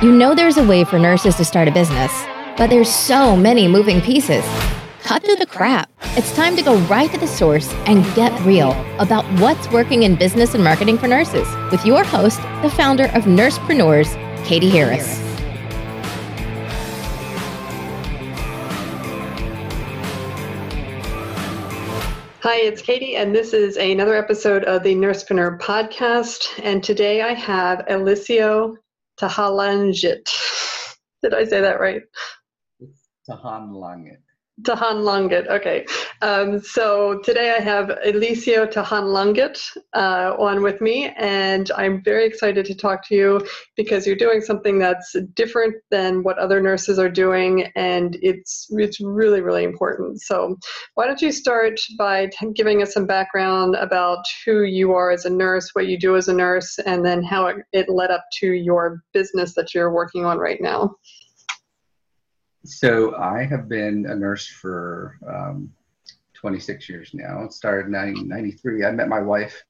You know there's a way for nurses to start a business, but there's so many moving pieces. Cut through the crap. It's time to go right to the source and get real about what's working in business and marketing for nurses with your host, the founder of Nursepreneurs, Katie Harris. Hi, it's Katie, and this is another episode of the Nursepreneur podcast. And today I have Eliseo Tahalangit. Did I say that right? Tahanlangit. Tahan Langit. Okay. Um, so today I have Eliseo Tahan Langit uh, on with me, and I'm very excited to talk to you because you're doing something that's different than what other nurses are doing, and it's it's really really important. So why don't you start by giving us some background about who you are as a nurse, what you do as a nurse, and then how it, it led up to your business that you're working on right now. So I have been a nurse for um, 26 years now. It started in 1993. I met my wife,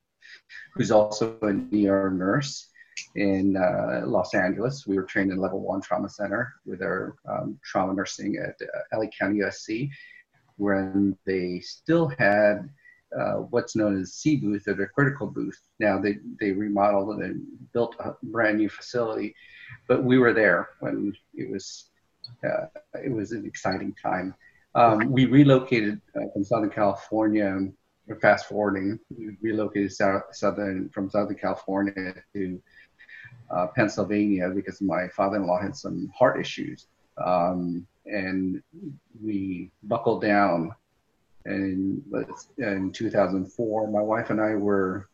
who's also an ER nurse in uh, Los Angeles. We were trained in level one trauma center with our um, trauma nursing at uh, LA County USC, when they still had uh, what's known as C booth or the critical booth. Now they, they remodeled and built a brand new facility, but we were there when it was uh, it was an exciting time. Um, we relocated uh, from Southern California. Fast forwarding, we relocated south, southern from Southern California to uh, Pennsylvania because my father-in-law had some heart issues, um, and we buckled down. And in 2004, my wife and I were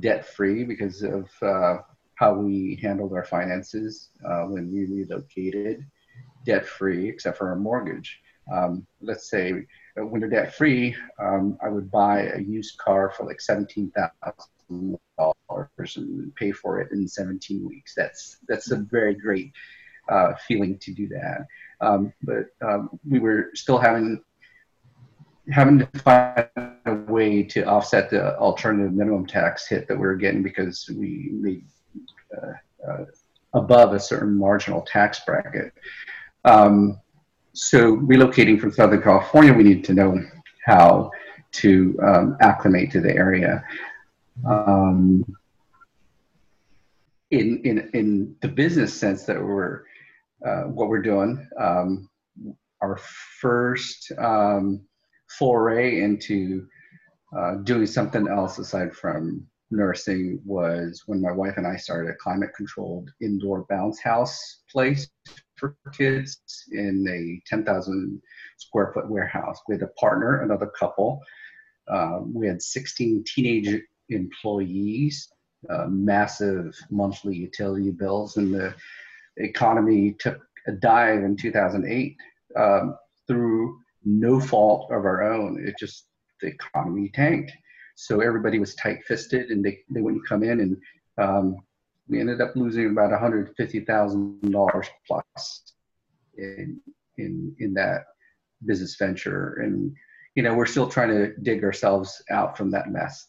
debt-free because of uh, how we handled our finances uh, when we relocated debt free except for a mortgage. Um, let's say uh, when you're debt free, um, I would buy a used car for like seventeen thousand dollars and pay for it in 17 weeks. That's that's a very great uh, feeling to do that. Um, but um, we were still having having to find a way to offset the alternative minimum tax hit that we were getting because we made uh, uh, above a certain marginal tax bracket. Um, so relocating from Southern California, we need to know how to um, acclimate to the area. Um, in, in, in the business sense that we're, uh, what we're doing, um, our first um, foray into uh, doing something else aside from nursing was when my wife and I started a climate controlled indoor bounce house place for kids in a 10,000 square foot warehouse. We had a partner, another couple. Um, we had 16 teenage employees, uh, massive monthly utility bills, and the economy took a dive in 2008 um, through no fault of our own. It just, the economy tanked. So everybody was tight fisted and they, they wouldn't come in and um, we ended up losing about $150,000 plus in, in, in that business venture. And, you know, we're still trying to dig ourselves out from that mess.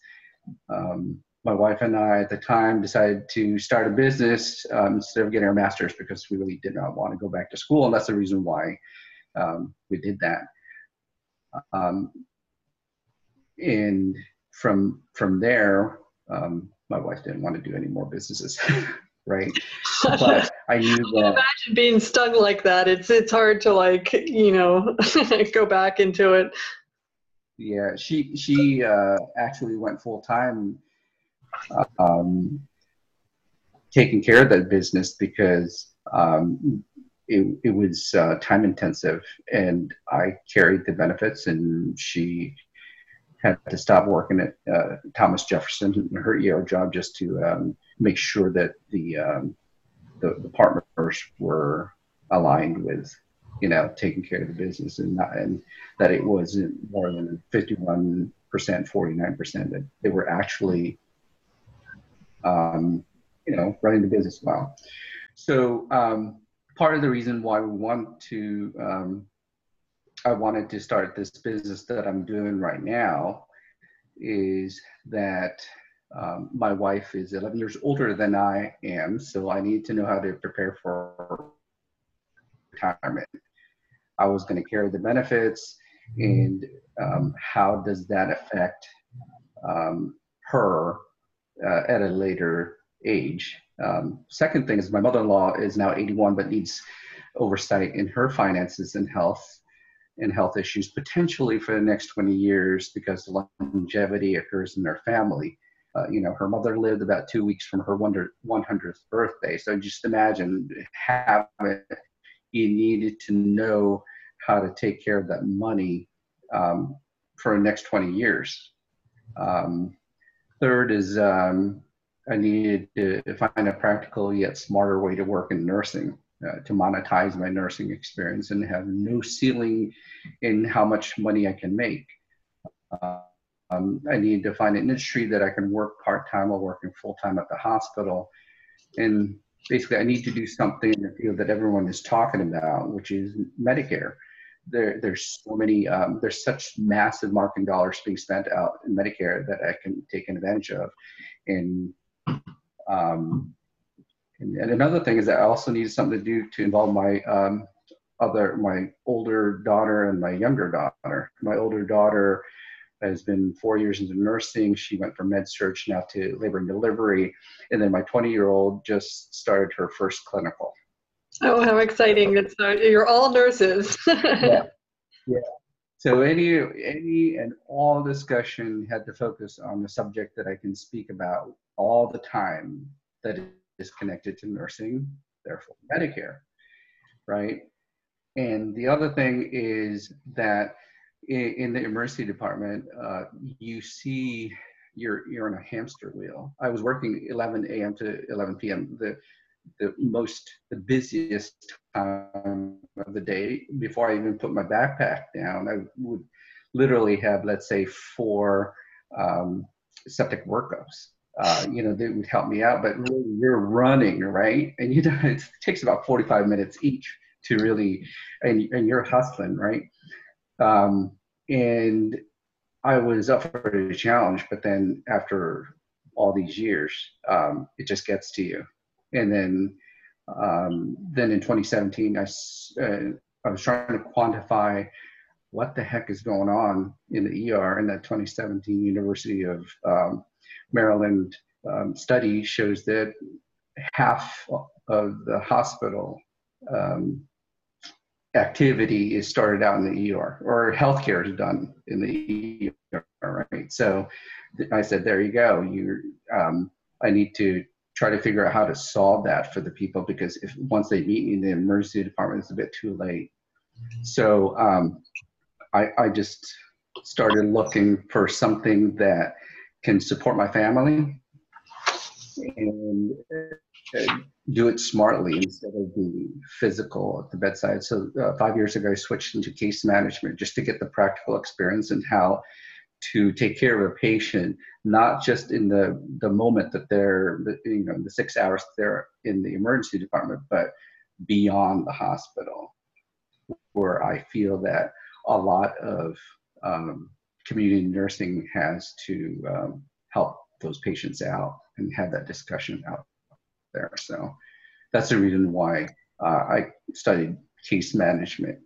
Um, my wife and I at the time decided to start a business um, instead of getting our master's because we really did not want to go back to school. And that's the reason why um, we did that. Um, and from, from there, um, my wife didn't want to do any more businesses, right? But I knew that. imagine being stung like that. It's it's hard to like you know go back into it. Yeah, she she uh, actually went full time, um, taking care of that business because um, it it was uh, time intensive, and I carried the benefits, and she had to stop working at uh, Thomas Jefferson, and her ER job, just to um, make sure that the, um, the, the partners were aligned with, you know, taking care of the business and not, and that it wasn't more than 51 percent, 49 percent that they were actually, um, you know, running the business well. So um, part of the reason why we want to um, I wanted to start this business that I'm doing right now is that Um, my wife is 11 years older than I am, so I need to know how to prepare for retirement. I was going to carry the benefits, and um, how does that affect um, her uh, at a later age? Um, second thing is my mother-in-law is now 81, but needs oversight in her finances and health and health issues potentially for the next 20 years because longevity occurs in their family. Uh, you know, her mother lived about two weeks from her 100th birthday. So just imagine having you needed to know how to take care of that money um, for the next 20 years. Um, third is um, I needed to find a practical yet smarter way to work in nursing. Uh, to monetize my nursing experience and have no ceiling in how much money I can make. Uh, um, I need to find an industry that I can work part time while working full time at the hospital. And basically, I need to do something in the field that everyone is talking about, which is Medicare. There, there's so many, um, there's such massive marketing dollars being spent out in Medicare that I can take advantage of. And um, and, and, another thing is that I also need something to do to involve my um, other, my older daughter and my younger daughter. My older daughter has been four years into nursing. She went from med surg now to labor and delivery. And then my 20 year old just started her first clinical. Oh, how exciting. It's, uh, you're all nurses. yeah. yeah. So any, any and all discussion had to focus on the subject that I can speak about all the time that is connected to nursing, therefore Medicare, right? And the other thing is that in, in the emergency department, uh, you see you're you're on a hamster wheel. I was working 11 a.m. to 11 p.m. the the most the busiest time of the day before I even put my backpack down. I would literally have let's say four um, septic workups uh, you know, they would help me out. But really, you're running, right? And you know, it takes about 45 minutes each to really, and, and you're hustling, right? Um, and I was up for the challenge, but then after all these years, um, it just gets to you. And then, um, then in 2017, I, uh, I was trying to quantify what the heck is going on in the ER in that 2017 University of um, Maryland um, study shows that half of the hospital um, activity is started out in the ER, or healthcare is done in the ER, right? So I said, there you go. You, um, I need to try to figure out how to solve that for the people because if once they meet me in the emergency department, it's a bit too late. So um, I, I just started looking for something that can support my family and uh, do it smartly instead of the physical at the bedside. So uh, five years ago, I switched into case management just to get the practical experience and how to take care of a patient, not just in the, the moment that they're, you know, the six hours they're in the emergency department, but beyond the hospital, where I feel that a lot of um, community nursing has to um, help those patients out and have that discussion out there. So that's the reason why uh, I studied case management.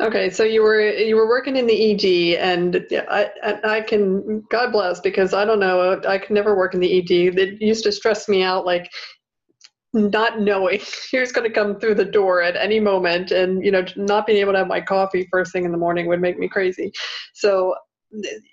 Okay, so you were you were working in the ED, and I I can God bless because I don't know I could never work in the ED. It used to stress me out like not knowing who's going to come through the door at any moment, and you know not being able to have my coffee first thing in the morning would make me crazy. So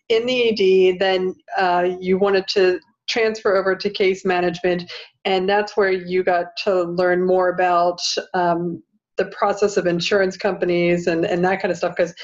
in the ED, then uh, you wanted to transfer over to case management, and that's where you got to learn more about um, the process of insurance companies and, and that kind of stuff because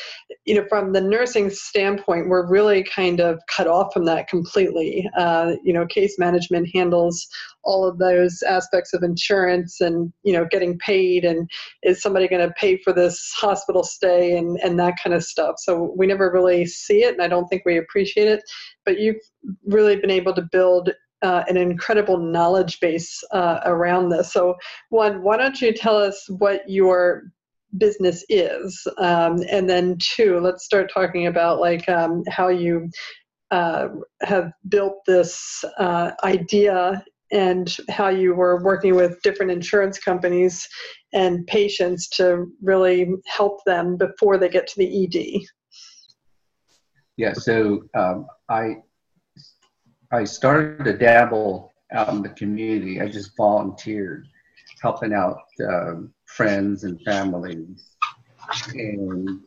you know from the nursing standpoint we're really kind of cut off from that completely. Uh, you know case management handles all of those aspects of insurance and you know getting paid and is somebody going to pay for this hospital stay and and that kind of stuff. So we never really see it and i don't think we appreciate it but you've really been able to build uh, an incredible knowledge base uh, around this. So, one, why don't you tell us what your business is, um, and then two, let's start talking about like um, how you uh, have built this uh, idea and how you were working with different insurance companies and patients to really help them before they get to the ED. Yeah, so um, I I started to dabble out in the community. I just volunteered, helping out uh, friends and families. And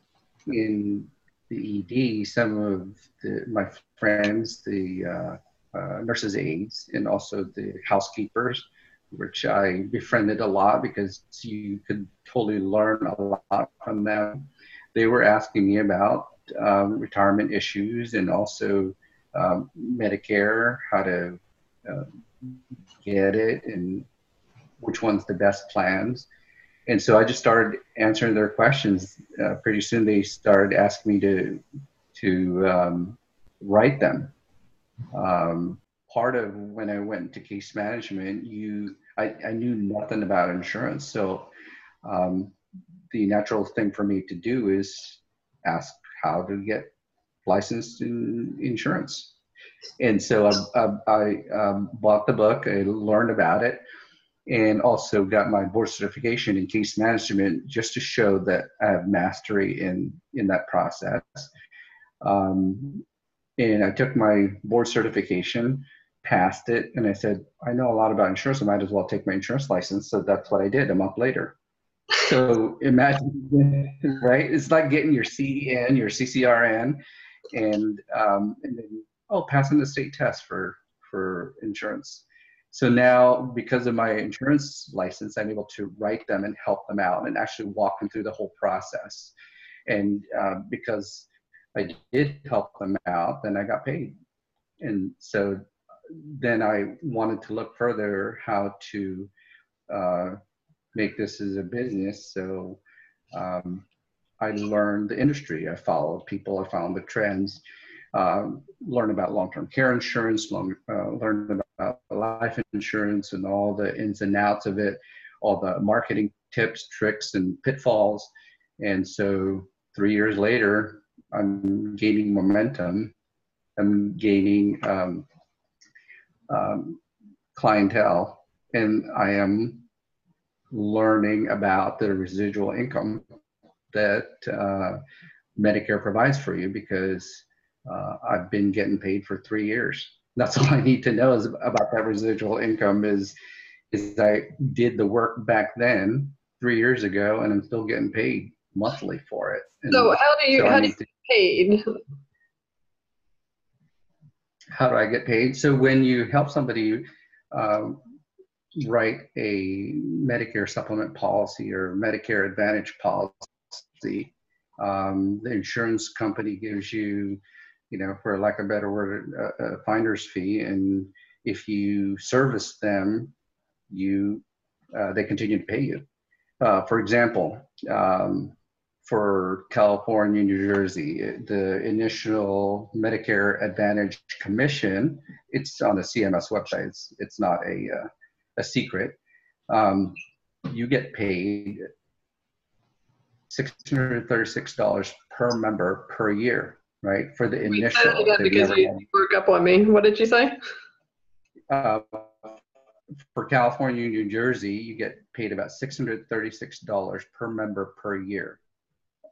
in the ED, some of the, my friends, the uh, uh, nurses' aides, and also the housekeepers, which I befriended a lot because you could totally learn a lot from them. They were asking me about um, retirement issues and also um, Medicare, how to uh, get it, and which one's the best plans. And so I just started answering their questions. Uh, pretty soon they started asking me to to um, write them. Um, part of when I went to case management, you I, I knew nothing about insurance, so um, the natural thing for me to do is ask how to get licensed in insurance. And so I, I, I um, bought the book, I learned about it, and also got my board certification in case management just to show that I have mastery in, in that process. Um, and I took my board certification, passed it, and I said, I know a lot about insurance, I might as well take my insurance license. So that's what I did a month later. So imagine, right? It's like getting your CEN, your CCRN, and um, and then oh, passing the state test for for insurance. So now, because of my insurance license, I'm able to write them and help them out and actually walk them through the whole process. And uh, because I did help them out, then I got paid. And so then I wanted to look further how to uh, make this as a business. So um, I learned the industry. I followed people. I found the trends. Um, learn about long-term care insurance. Long, uh, learn about life insurance and all the ins and outs of it, all the marketing tips, tricks, and pitfalls. And so three years later, I'm gaining momentum. I'm gaining um, um, clientele, and I am learning about the residual income that uh, Medicare provides for you because uh, I've been getting paid for three years. That's all I need to know is about that residual income is is I did the work back then three years ago and I'm still getting paid monthly for it. And so how do you so how do you get paid? How do I get paid? So when you help somebody um, write a Medicare supplement policy or Medicare Advantage policy, um, the insurance company gives you, you know, for lack of a better word, a, a finder's fee, and if you service them, you uh, they continue to pay you. Uh, for example, um, for California, New Jersey, the initial Medicare Advantage commission, it's on the CMS website. It's, it's not a uh, a secret. Um, you get paid $636 per member per year, right? For the initial. Again, because you broke up on me. What did you say? Uh, for California and New Jersey, you get paid about $636 per member per year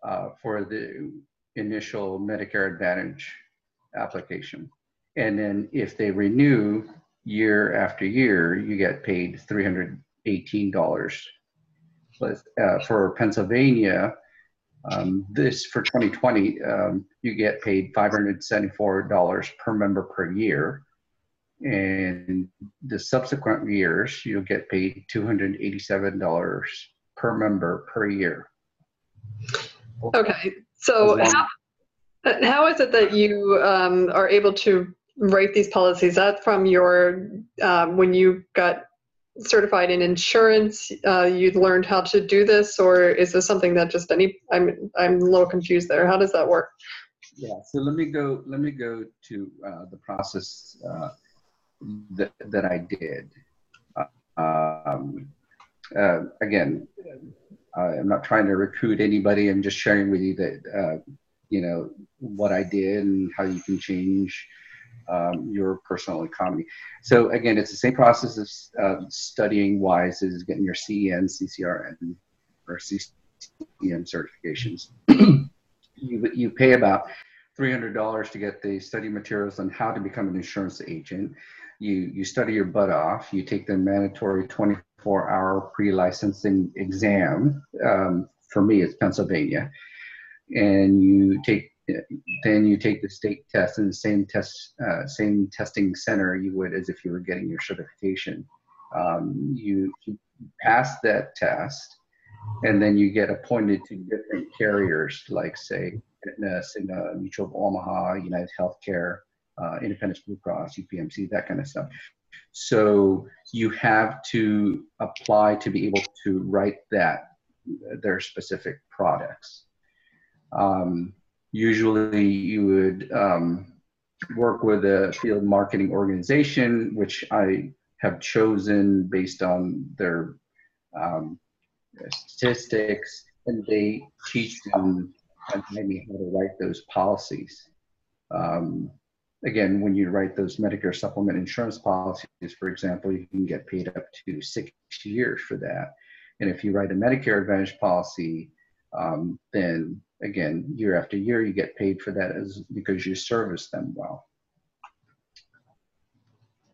uh, for the initial Medicare Advantage application. And then if they renew, year after year, you get paid $318. Uh, for Pennsylvania, um, this for 2020, um, you get paid $574 per member per year. And the subsequent years, you'll get paid $287 per member per year. Okay, so how, how is it that you um, are able to write these policies? That from your um, when you got certified in insurance, uh, you learned how to do this, or is this something that just any? I'm I'm a little confused there. How does that work? Yeah. So let me go. Let me go to uh, the process uh, that that I did. Um, uh, again, I'm not trying to recruit anybody. I'm just sharing with you that uh, you know what I did and how you can change um, your personal economy. So again, it's the same process of uh, studying WISE as getting your CEN, CCRN, or CCM certifications. you, you pay about $300 to get the study materials on how to become an insurance agent. You, you study your butt off. You take the mandatory 24 hour pre licensing exam. Um, for me, it's Pennsylvania. And you take then you take the state test in the same test, uh, same testing center you would as if you were getting your certification. Um, you, you pass that test, and then you get appointed to different carriers, like say Aetna, Cigna, Mutual of Omaha, United Healthcare, uh, Independence Blue Cross, UPMC, that kind of stuff. So you have to apply to be able to write that their specific products. Um, usually, you would um, work with a field marketing organization, which I have chosen based on their um, statistics, and they teach them maybe how to write those policies. Um, again, when you write those Medicare supplement insurance policies, for example, you can get paid up to six years for that. And if you write a Medicare Advantage policy, um, then again, year after year, you get paid for that as because you service them well.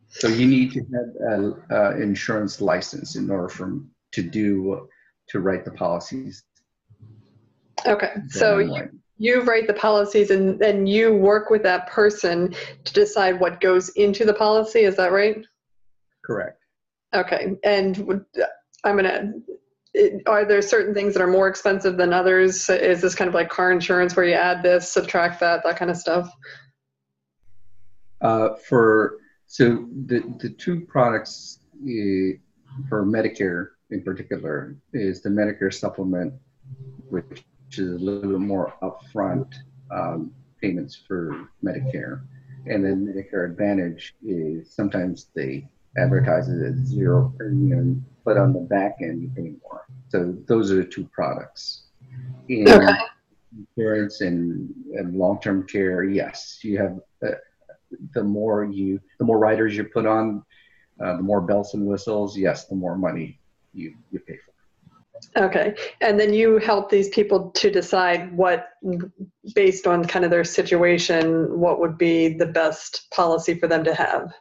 So you need to have an insurance license in order for to do to write the policies. Okay, so you, you write the policies and then you work with that person to decide what goes into the policy. Is that right? Correct. Okay, and I'm gonna. Are there certain things that are more expensive than others? Is this kind of like car insurance where you add this, subtract that, that kind of stuff? Uh, for so the the two products uh, for Medicare in particular is the Medicare supplement, which is a little bit more upfront um, payments for Medicare. And then Medicare Advantage is sometimes they advertise it as zero premium, but on the back end you pay more. So those are the two products. In okay. insurance and, and long-term care, yes, you have uh, the more you, the more riders you put on, uh, the more bells and whistles. Yes, the more money you, you pay for. Okay. And then you help these people to decide what, based on kind of their situation, what would be the best policy for them to have.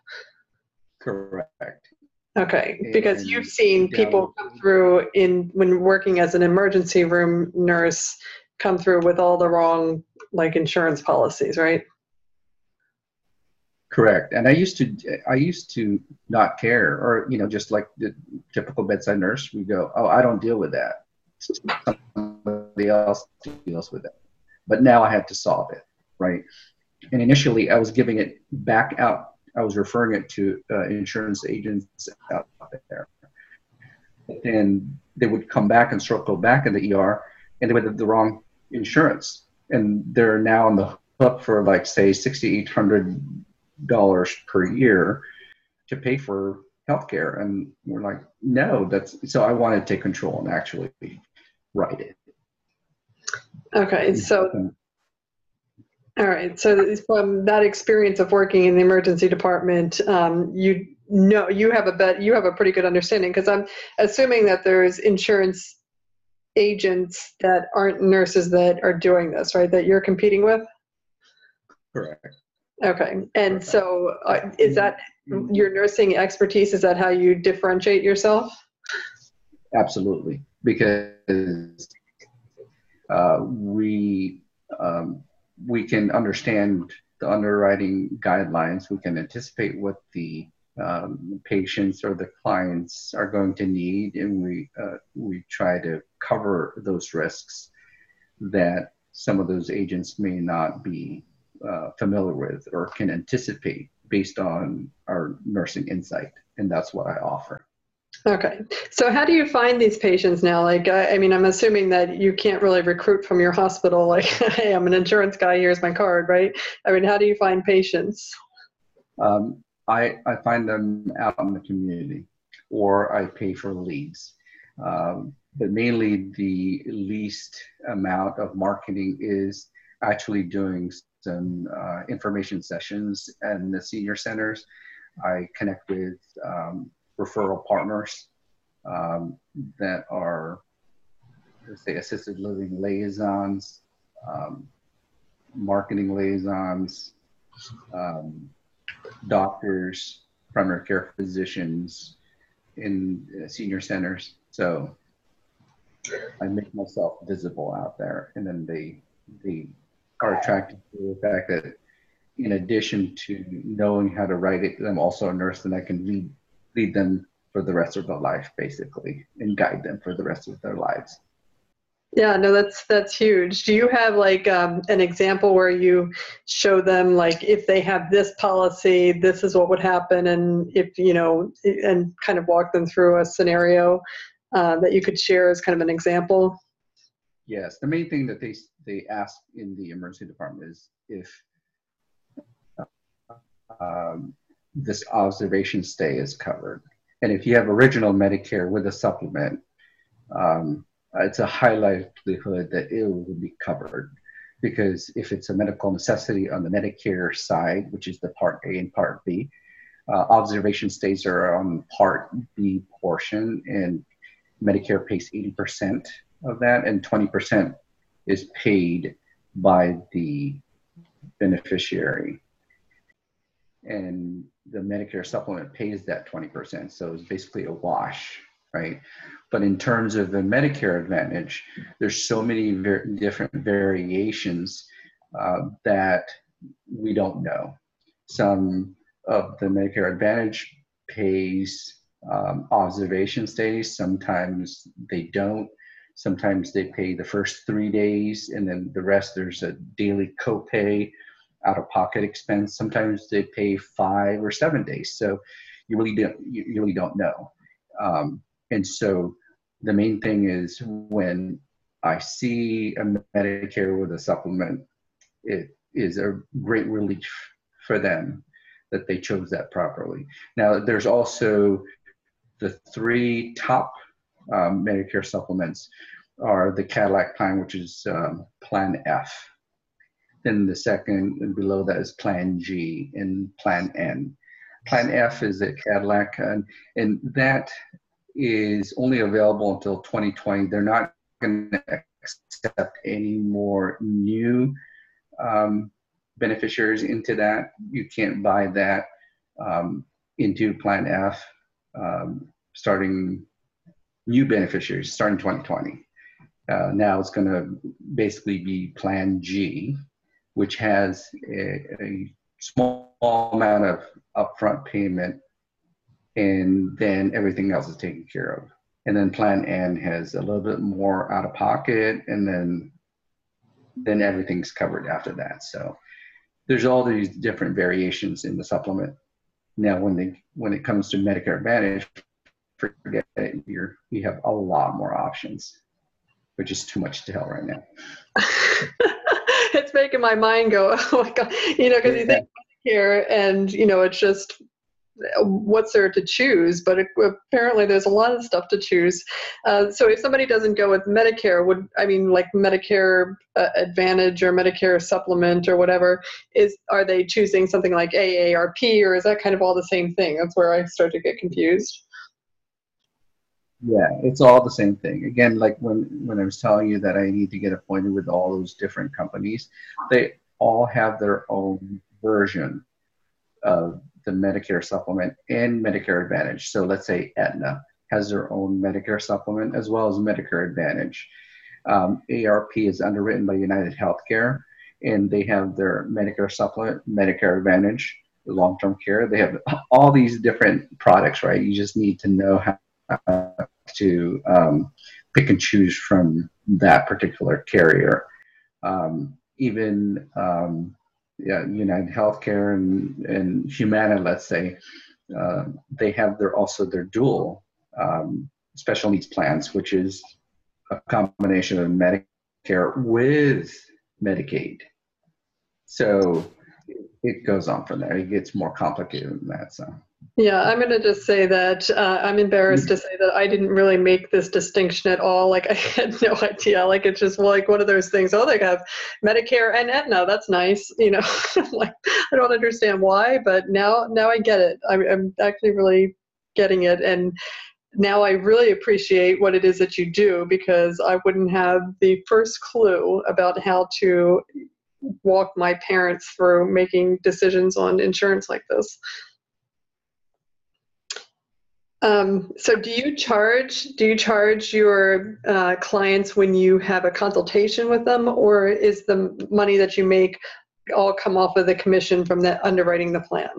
Correct. Okay. Because you've seen people come through in when working as an emergency room nurse come through with all the wrong like insurance policies, right? Correct. And I used to, I used to not care, or you know, just like the typical bedside nurse, we go, "Oh, I don't deal with that. Somebody else deals with it." But now I had to solve it, right? And initially, I was giving it back out. I was referring it to uh, insurance agents out there, and they would come back and circle back in the ER, and they would have the wrong insurance, and they're now on the hook for like say sixty eight hundred dollars per year to pay for healthcare. And we're like, no, that's so I want to take control and actually write it. Okay, so all right, so from that experience of working in the emergency department, um, you know you have a bet you have a pretty good understanding because I'm assuming that there's insurance agents that aren't nurses that are doing this, right? That you're competing with. Correct. Okay, and so uh, is that your nursing expertise? Is that how you differentiate yourself? Absolutely, because uh, we um, we can understand the underwriting guidelines. We can anticipate what the um, patients or the clients are going to need, and we uh, we try to cover those risks that some of those agents may not be uh, familiar with or can anticipate based on our nursing insight. And that's what I offer. Okay. So, how do you find these patients now? Like, I, I mean, I'm assuming that you can't really recruit from your hospital, like, hey, I'm an insurance guy, here's my card, right? I mean, how do you find patients? Um, I, I find them out in the community or I pay for leads. Um, but mainly the least amount of marketing is actually doing some uh, information sessions in the senior centers. I connect with um, referral partners um, that are, say, assisted living liaisons, um, marketing liaisons, um, doctors, primary care physicians in uh, senior centers. So I make myself visible out there, and then they they are attracted to the fact that in addition to knowing how to write it, I'm also a nurse and I can lead lead them for the rest of their life, basically, and guide them for the rest of their lives. Yeah, no, that's that's huge. Do you have like um, an example where you show them like if they have this policy, this is what would happen, and if you know, and kind of walk them through a scenario uh, that you could share as kind of an example? Yes, the main thing that they they ask in the emergency department is if um, this observation stay is covered, and if you have original Medicare with a supplement. Um, it's a high likelihood that it will be covered because if it's a medical necessity on the Medicare side, which is the Part A and Part B, uh, observation stays are on Part B portion, and Medicare pays 80% of that, and 20% is paid by the beneficiary. And the Medicare supplement pays that 20%, so it's basically a wash, right? But in terms of the Medicare Advantage, there's so many ver- different variations uh, that we don't know. Some of the Medicare Advantage pays um, observation stays. Sometimes they don't. Sometimes they pay the first three days, and then the rest there's a daily copay, out-of-pocket expense. Sometimes they pay five or seven days. So you really don't you really don't know. Um, and so the main thing is when I see a Medicare with a supplement, it is a great relief for them that they chose that properly. Now, there's also the three top um, Medicare supplements are the Cadillac plan, which is um, Plan F. Then the second and below that is Plan G and Plan N. Plan F is a Cadillac, and, and that is only available until 2020. They're not going to accept any more new um, beneficiaries into that. You can't buy that um, into Plan F um, starting new beneficiaries starting 2020. Uh, now it's going to basically be Plan G, which has a, a small amount of upfront payment and then everything else is taken care of. And then Plan N has a little bit more out of pocket, and then then everything's covered after that. So there's all these different variations in the supplement. Now, when they when it comes to Medicare Advantage, forget it. You're you have a lot more options, which is too much to tell right now. it's making my mind go, oh my god, you know, because you think here, and you know, it's just what's there to choose? But it, apparently there's a lot of stuff to choose. Uh, so if somebody doesn't go with medicare would i mean like medicare uh, advantage or medicare supplement or whatever is are they choosing something like aarp or is that kind of all the same thing? That's where i start to get confused yeah it's all the same thing again like when when i was telling you that i need to get appointed with all those different companies they all have their own version of the Medicare supplement and Medicare Advantage. So let's say Aetna has their own Medicare supplement as well as Medicare Advantage. Um, AARP is underwritten by United Healthcare, and they have their Medicare supplement, Medicare Advantage, long-term care. They have all these different products, right? You just need to know how to um, pick and choose from that particular carrier. Um, even um, yeah, United Healthcare and, and Humana, let's say, uh, they have their also their dual um, special needs plans, which is a combination of Medicare with Medicaid. So it goes on from there. It gets more complicated than that. So Yeah, I'm going to just say that uh, I'm embarrassed to say that I didn't really make this distinction at all. Like, I had no idea. Like, it's just like one of those things. Oh, they have Medicare and Aetna. That's nice. You know, like I don't understand why, but now now I get it. I'm, I'm actually really getting it, and now I really appreciate what it is that you do because I wouldn't have the first clue about how to walk my parents through making decisions on insurance like this. Um, so do you charge do you charge your uh, clients when you have a consultation with them or is the money that you make all come off of the commission from the underwriting the plan?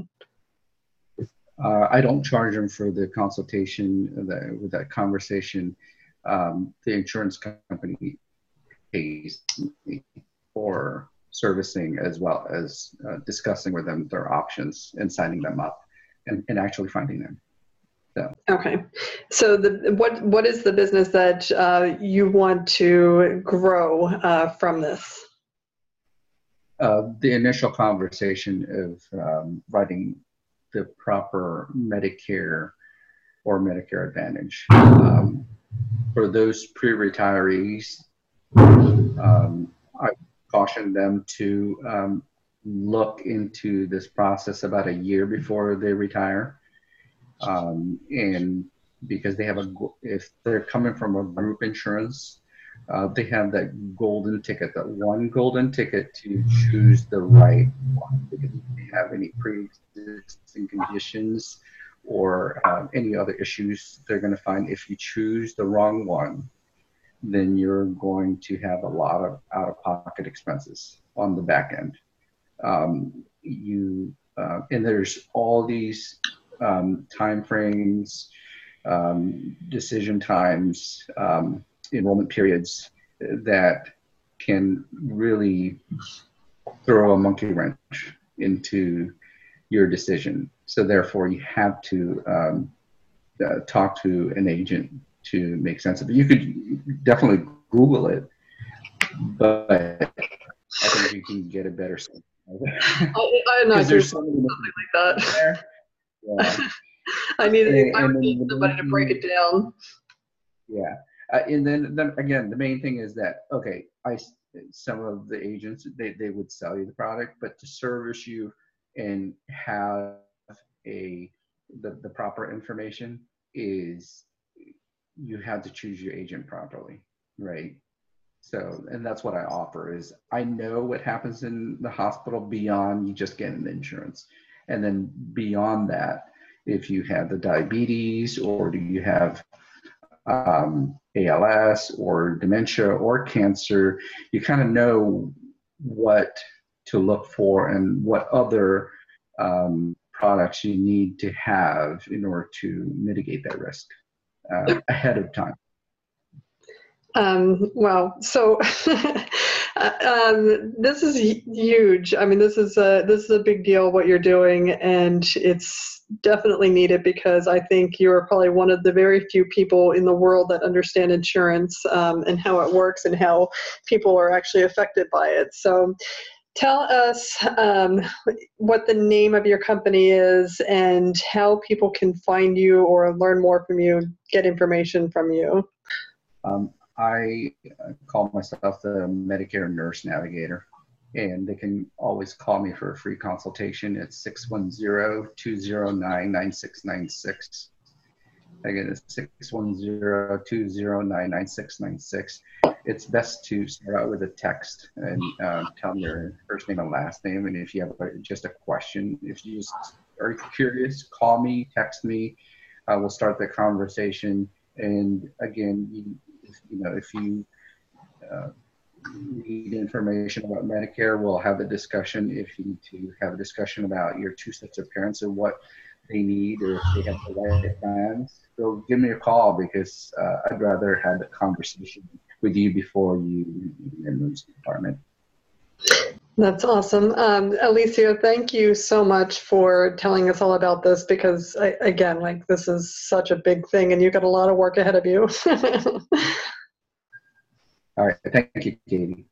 Uh, i don't charge them for the consultation with that conversation. Um, the insurance company pays for servicing as well as uh, discussing with them their options and signing them up and, and actually finding them so. Okay, so the what what is the business that uh, you want to grow uh, from this? Uh, the initial conversation of um, writing the proper Medicare or Medicare Advantage um, for those pre-retirees. Um, I caution them to um, look into this process about a year before they retire um, and because they have a if they're coming from a group insurance uh, they have that golden ticket that one golden ticket to choose the right one. Because if they have any pre-existing conditions or uh, any other issues they're going to find if you choose the wrong one then you're going to have a lot of out-of-pocket expenses on the back end. Um, you uh, and there's all these um, time frames, um, decision times, um, enrollment periods that can really throw a monkey wrench into your decision. So therefore, you have to um, uh, talk to an agent to make sense of it. You could definitely Google it, but I think you can get a better sense. I, I know there's something like that. Yeah. I need, and, I somebody to break it down. Yeah. Uh, and then, then again, the main thing is that, okay, I, some of the agents, they, they would sell you the product, but to service you and have a, the, the proper information is you have to choose your agent properly, right? So, and that's what I offer is I know what happens in the hospital beyond you just getting the insurance. And then beyond that, if you have the diabetes or do you have um, ALS or dementia or cancer, you kind of know what to look for and what other um, products you need to have in order to mitigate that risk uh, ahead of time. Um, well, so um, this is huge. I mean, this is a this is a big deal what you're doing, and it's definitely needed because I think you're probably one of the very few people in the world that understand insurance um, and how it works and how people are actually affected by it. So. Tell us um, what the name of your company is and how people can find you or learn more from you, get information from you. Um, I uh, call myself the Medicare Nurse Navigator, and they can always call me for a free consultation. It's 610 209 9696. Again, it's 610 209 9696. It's best to start out with a text and uh, tell them your first name and last name. And if you have just a question, if you just are curious, call me, text me. Uh, we'll start the conversation. And again, you, you know, if you uh, need information about Medicare, we'll have a discussion. If you need to have a discussion about your two sets of parents and what they need or if they have the right plans, so give me a call because uh, I'd rather have a conversation with you before you in the department. That's awesome. Um, Alicia, thank you so much for telling us all about this because, I, again, like this is such a big thing and you've got a lot of work ahead of you. all right. Thank you, Katie.